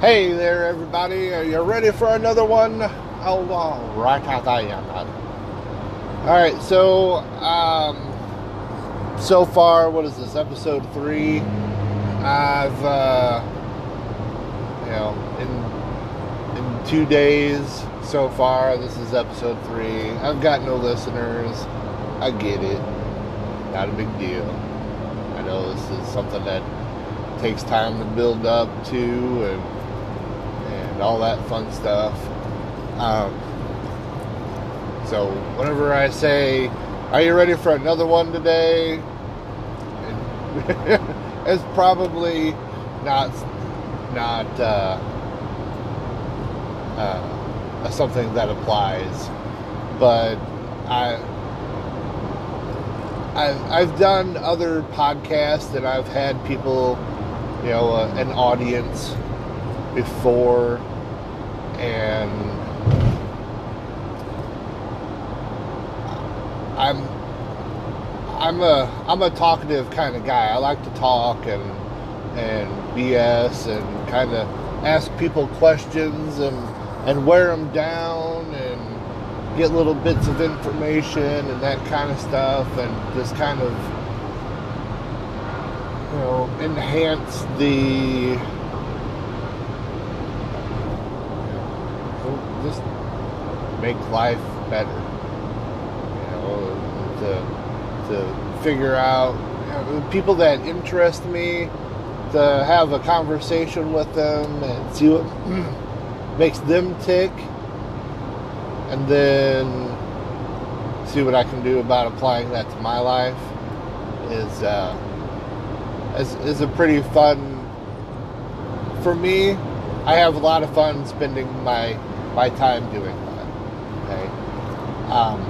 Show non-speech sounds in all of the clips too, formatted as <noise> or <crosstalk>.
Hey there, everybody. Are you ready for another one? Oh, all right, I am. All right, so um, so far, what is this? Episode three. I've uh, you know in in two days so far. This is episode three. I've got no listeners. I get it. Not a big deal. I know this is something that takes time to build up to and and all that fun stuff. Um, so whenever I say, "Are you ready for another one today?" <laughs> it's probably not not uh, uh, something that applies, but I. I've, I've done other podcasts and I've had people, you know, uh, an audience before and I'm I'm a I'm a talkative kind of guy. I like to talk and and BS and kind of ask people questions and and wear them down and get little bits of information and that kind of stuff and just kind of you know enhance the just make life better. You know, to to figure out you know, people that interest me, to have a conversation with them and see what <clears throat> makes them tick, and then see what I can do about applying that to my life. Is uh, is is a pretty fun for me. I have a lot of fun spending my my time doing that. Okay. Um,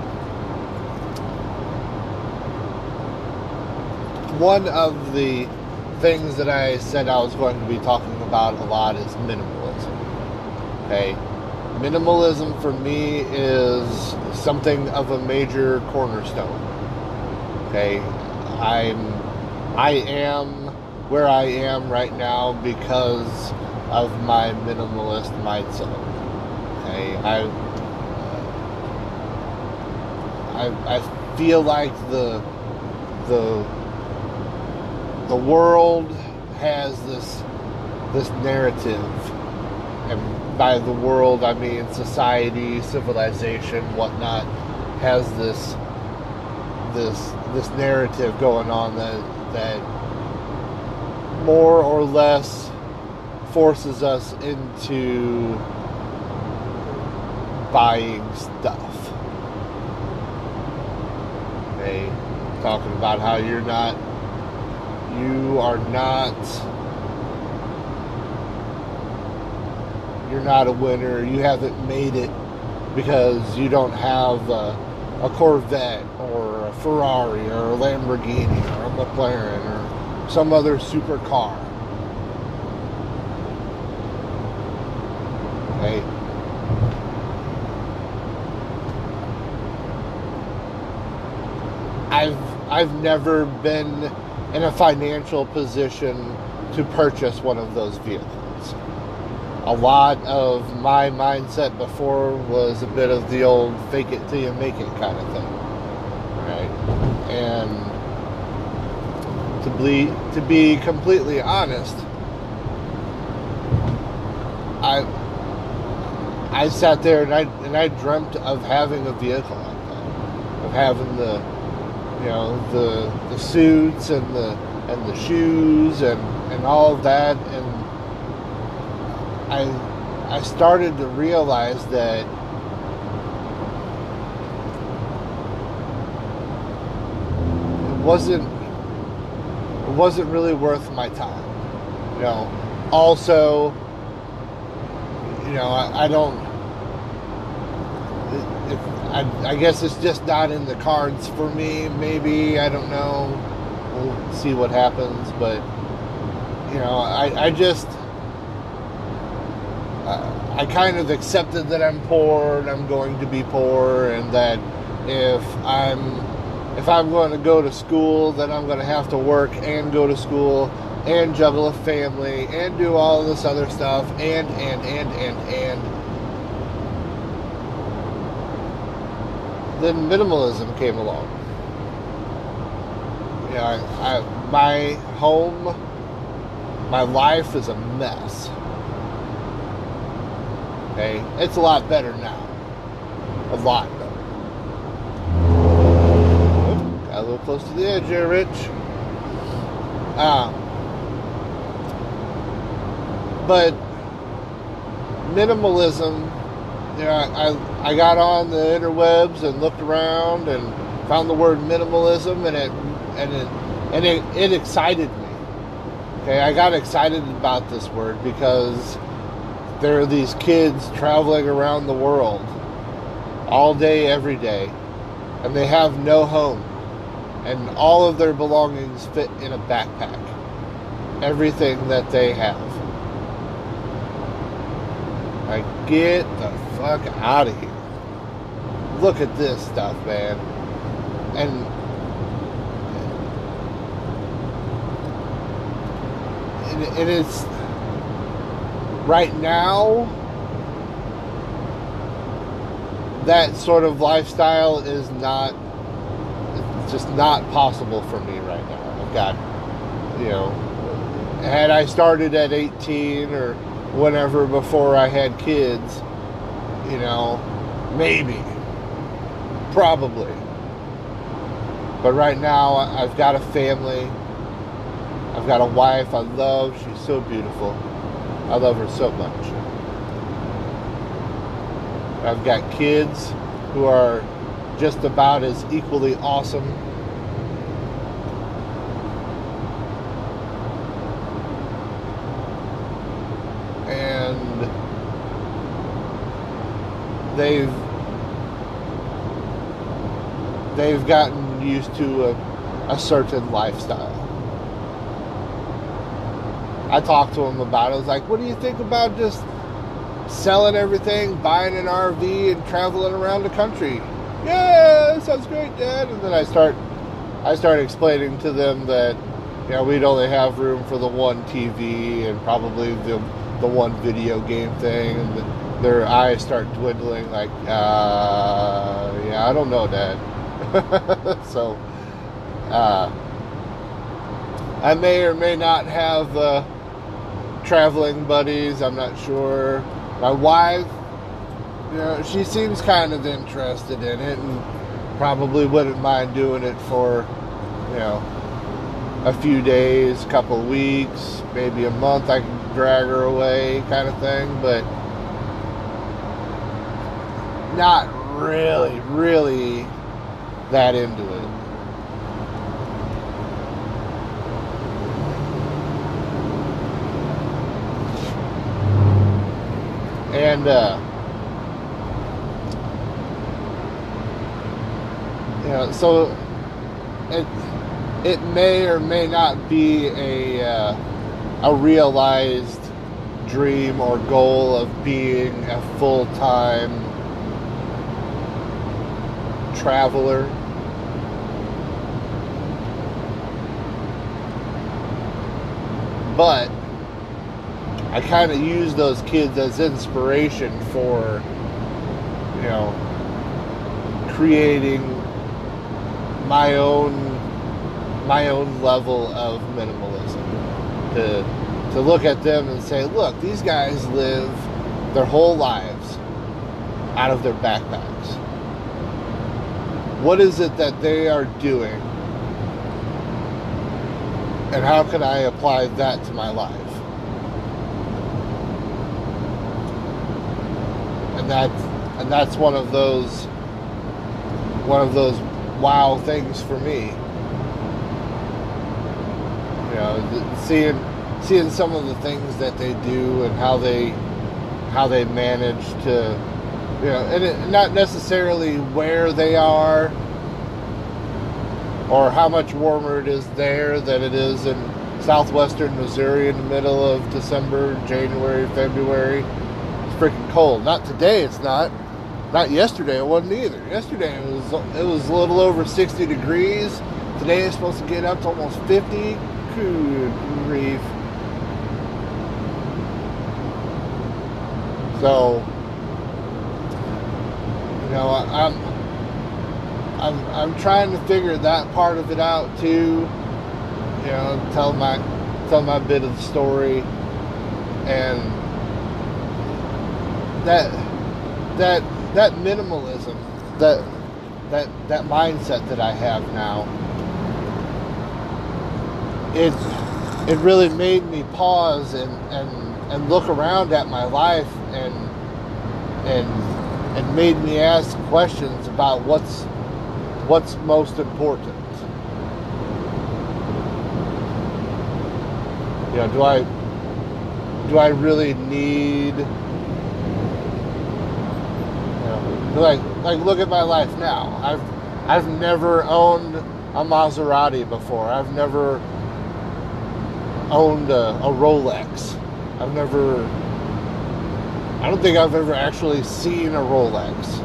one of the things that I said I was going to be talking about a lot is minimalism. Okay. Minimalism for me is something of a major cornerstone. Okay. I'm I am where I am right now because of my minimalist mindset. Okay? I, I, I feel like the the the world has this this narrative, and by the world I mean society, civilization, whatnot, has this this this narrative going on that that more or less forces us into buying stuff. Okay, talking about how you're not, you are not, you're not a winner. You haven't made it because you don't have a, a Corvette or a Ferrari or a Lamborghini or a McLaren or some other supercar. Okay I've never been in a financial position to purchase one of those vehicles. A lot of my mindset before was a bit of the old fake it till you make it kind of thing. Right? And to be to be completely honest, I I sat there and I and I dreamt of having a vehicle like that. Of having the you know the the suits and the and the shoes and and all of that. And I I started to realize that it wasn't it wasn't really worth my time you know. Also you know I, I don't I, I, guess it's just not in the cards for me. Maybe I don't know. We'll see what happens, but you know, I, I just I, I kind of accepted that I'm poor and I'm going to be poor, and that if I'm if I'm going to go to school, then I'm going to have to work and go to school, and juggle a family and do all this other stuff and and and and and then minimalism came along. You know, I, I, my home, my life is a mess. Okay, it's a lot better now. A lot better. got a little close to the edge there, Rich. Um, but minimalism, you know, I, I got on the interwebs and looked around and found the word minimalism and it and it and it, it excited me. Okay, I got excited about this word because there are these kids traveling around the world all day, every day, and they have no home. And all of their belongings fit in a backpack. Everything that they have. Like, get the fuck out of here. Look at this stuff, man. And it is right now that sort of lifestyle is not just not possible for me right now i've got you know had i started at 18 or whenever before i had kids you know maybe probably but right now i've got a family i've got a wife i love she's so beautiful I love her so much. I've got kids who are just about as equally awesome. And they've they've gotten used to a, a certain lifestyle. I talked to them about it. I was like, what do you think about just selling everything, buying an RV, and traveling around the country? Yeah, that sounds great, Dad. And then I start, I start explaining to them that, know, we'd only have room for the one TV and probably the the one video game thing, and the, their eyes start dwindling. Like, uh, yeah, I don't know, Dad. <laughs> so, uh, I may or may not have. Uh, traveling buddies. I'm not sure. My wife, you know, she seems kind of interested in it and probably wouldn't mind doing it for, you know, a few days, a couple weeks, maybe a month. I can drag her away, kind of thing, but not really, really that into it. and uh, you know, so it it may or may not be a uh, a realized dream or goal of being a full time traveler. But I kind of use those kids as inspiration for, you know, creating my own my own level of minimalism. To to look at them and say, look, these guys live their whole lives out of their backpacks. What is it that they are doing? And how can I apply that to my life? and that's and that's one of those one of those wow things for me. You know, seeing seeing some of the things that they do and how they how they manage to know, and it, not necessarily where they are or how much warmer it is there than it is in southwestern Missouri in the middle of December, January, February It's freaking cold. Not today, it's not. Not yesterday, it wasn't either. Yesterday it was it was a little over 60 degrees. Today it's supposed to get up to almost 50. Good grief. So, know, I, I'm I'm I'm trying to figure that part of it out too. You know, tell my tell my bit of the story, and that that that minimalism, that that that mindset that I have now, it it really made me pause and and and look around at my life and and and made me ask questions about what's what's most important. You know, do I do I really need you know, like like look at my life now. I've I've never owned a Maserati before. I've never owned a, a Rolex. I've never I don't think I've ever actually seen a Rolex.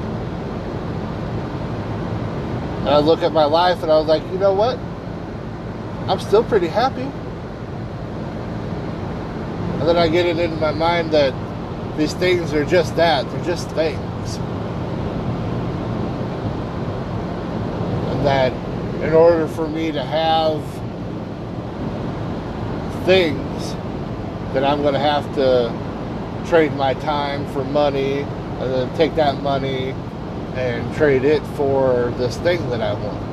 And I look at my life and I was like, you know what? I'm still pretty happy. And then I get it into my mind that these things are just that, they're just things. And that in order for me to have things, that I'm going to have to trade my time for money and then take that money and trade it for this thing that I want.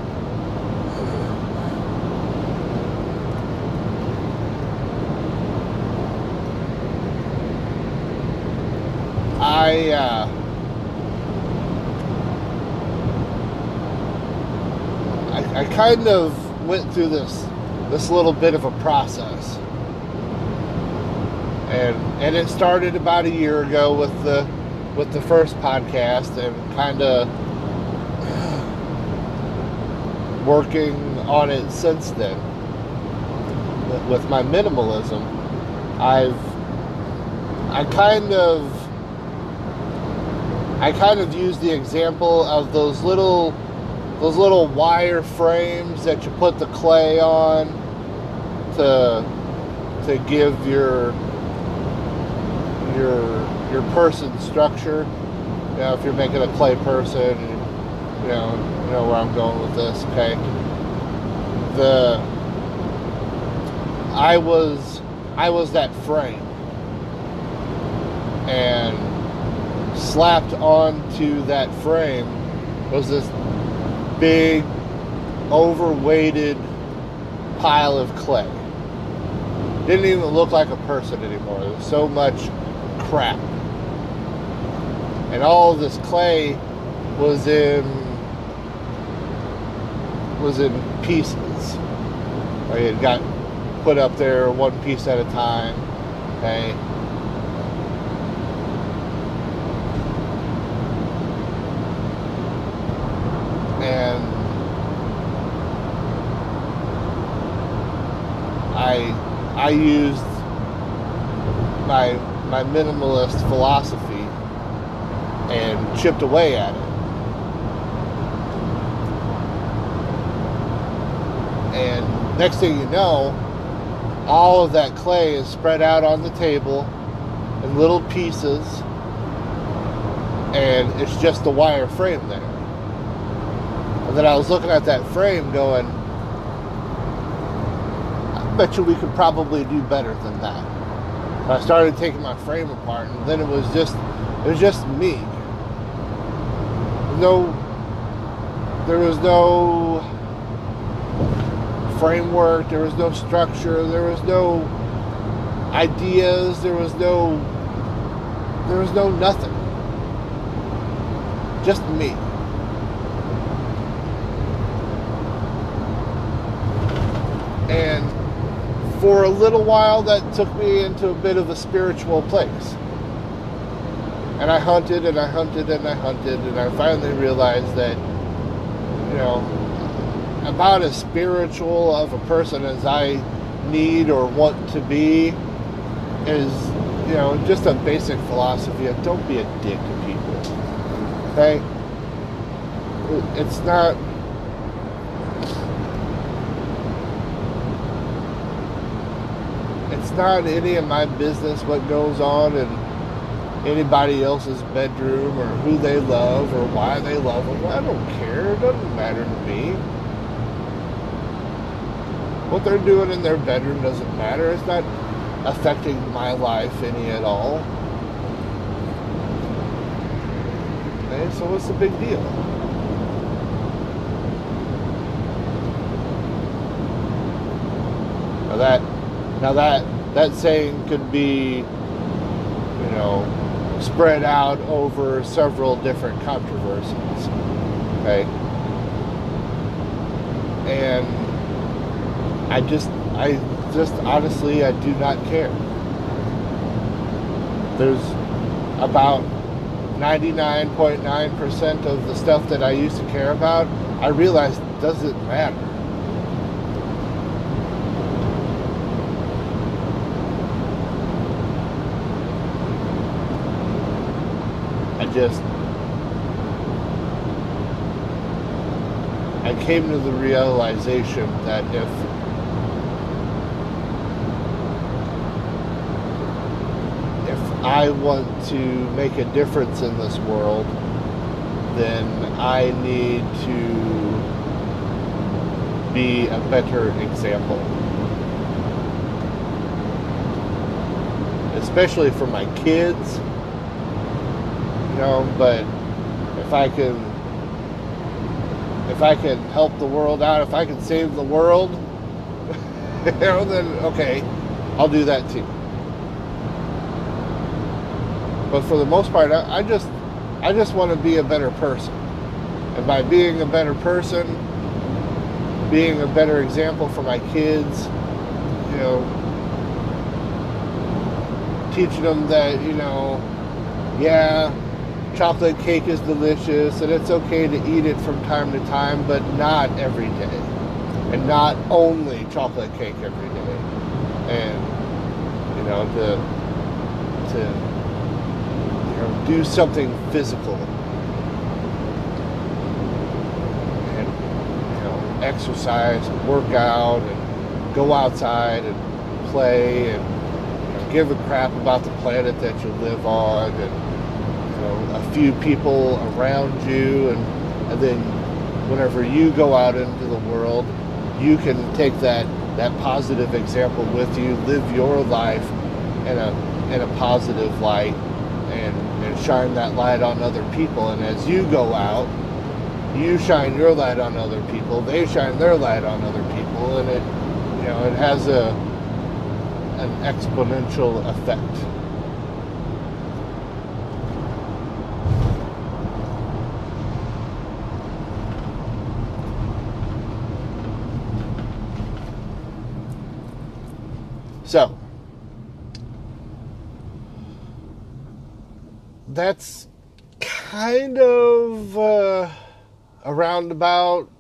I uh, I, I kind of went through this this little bit of a process, and and it started about a year ago with the with the first podcast and kind of working on it since then. With my minimalism, I've I kind of I kind of use the example of those little those little wire frames that you put the clay on to to give your your your person structure. You know, if you're making a clay person, you know, you know where I'm going with this. Okay, the I was I was that frame, and slapped onto that frame was this big, overweighted pile of clay. Didn't even look like a person anymore. There was so much crap and all this clay was in was in pieces. Right? It got put up there one piece at a time. Okay. And I I used my my minimalist philosophy and chipped away at it. And next thing you know, all of that clay is spread out on the table in little pieces, and it's just the wire frame there. And then I was looking at that frame going, I bet you we could probably do better than that. I started taking my frame apart, and then it was just it was just me no there was no framework, there was no structure, there was no ideas, there was no there was no nothing. Just me. And for a little while that took me into a bit of a spiritual place. And I hunted and I hunted and I hunted and I finally realized that, you know, about as spiritual of a person as I need or want to be is, you know, just a basic philosophy of don't be a dick to people. Okay? It's not it's not any of my business what goes on in anybody else's bedroom or who they love or why they love them. I don't care. It doesn't matter to me. What they're doing in their bedroom doesn't matter. It's not affecting my life any at all. Okay, so what's the big deal? Now that now that that saying could be you know spread out over several different controversies. Okay? And I just I just honestly I do not care. There's about 99.9% of the stuff that I used to care about, I realized doesn't matter. I just I came to the realization that if if I want to make a difference in this world, then I need to be a better example. Especially for my kids, know, but if I can if I can help the world out, if I can save the world, <laughs> you know, then okay, I'll do that too. But for the most part, I, I just I just want to be a better person. And by being a better person, being a better example for my kids, you know, teaching them that, you know, yeah, chocolate cake is delicious and it's okay to eat it from time to time, but not every day. And not only chocolate cake every day. And, you know, to, to know, do something physical. And, you know, exercise, and work out, and go outside and play, and you know, give a crap about the planet that you live on, and, you know, a few people around you, and, and then whenever you go out into the world, you can take that, that positive example with you, live your life in a, in a positive light, and and shine that light on other people. And as you go out, you shine your light on other people. They shine their light on other people, and it, you know, it has a an exponential effect. So, that's kind of uh, a roundabout,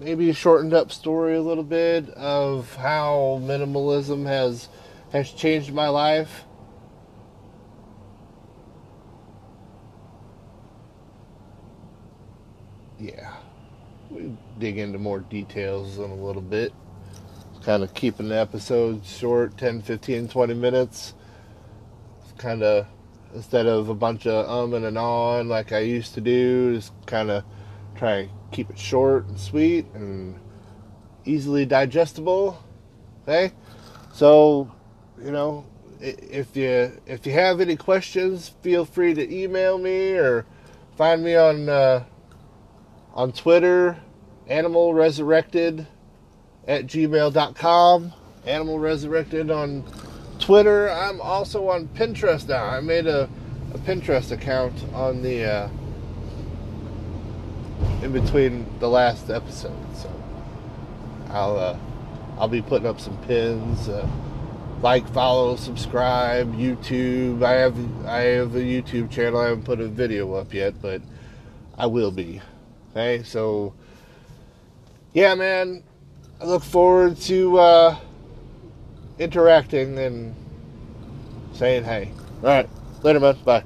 maybe a shortened up story a little bit of how minimalism has has changed my life. Yeah, we dig into more details in a little bit. Kind of keeping the episodes short 10, 15, 20 minutes. Kind of instead of a bunch of um and an on like I used to do. Just kind of try and keep it short and sweet and easily digestible. Okay, so you know if you if you have any questions, feel free to email me or find me on uh, on Twitter, Animal Resurrected at gmail.com. Animal Resurrected on Twitter. I'm also on Pinterest now. I made a, a Pinterest account on the uh, in between the last episode, so I'll uh, I'll be putting up some pins. Uh, like, follow, subscribe, YouTube. I have I have a YouTube channel. I haven't put a video up yet, but I will be. Okay, so yeah, man. I look forward to uh, interacting and saying hey. All right. Later, man. Bye.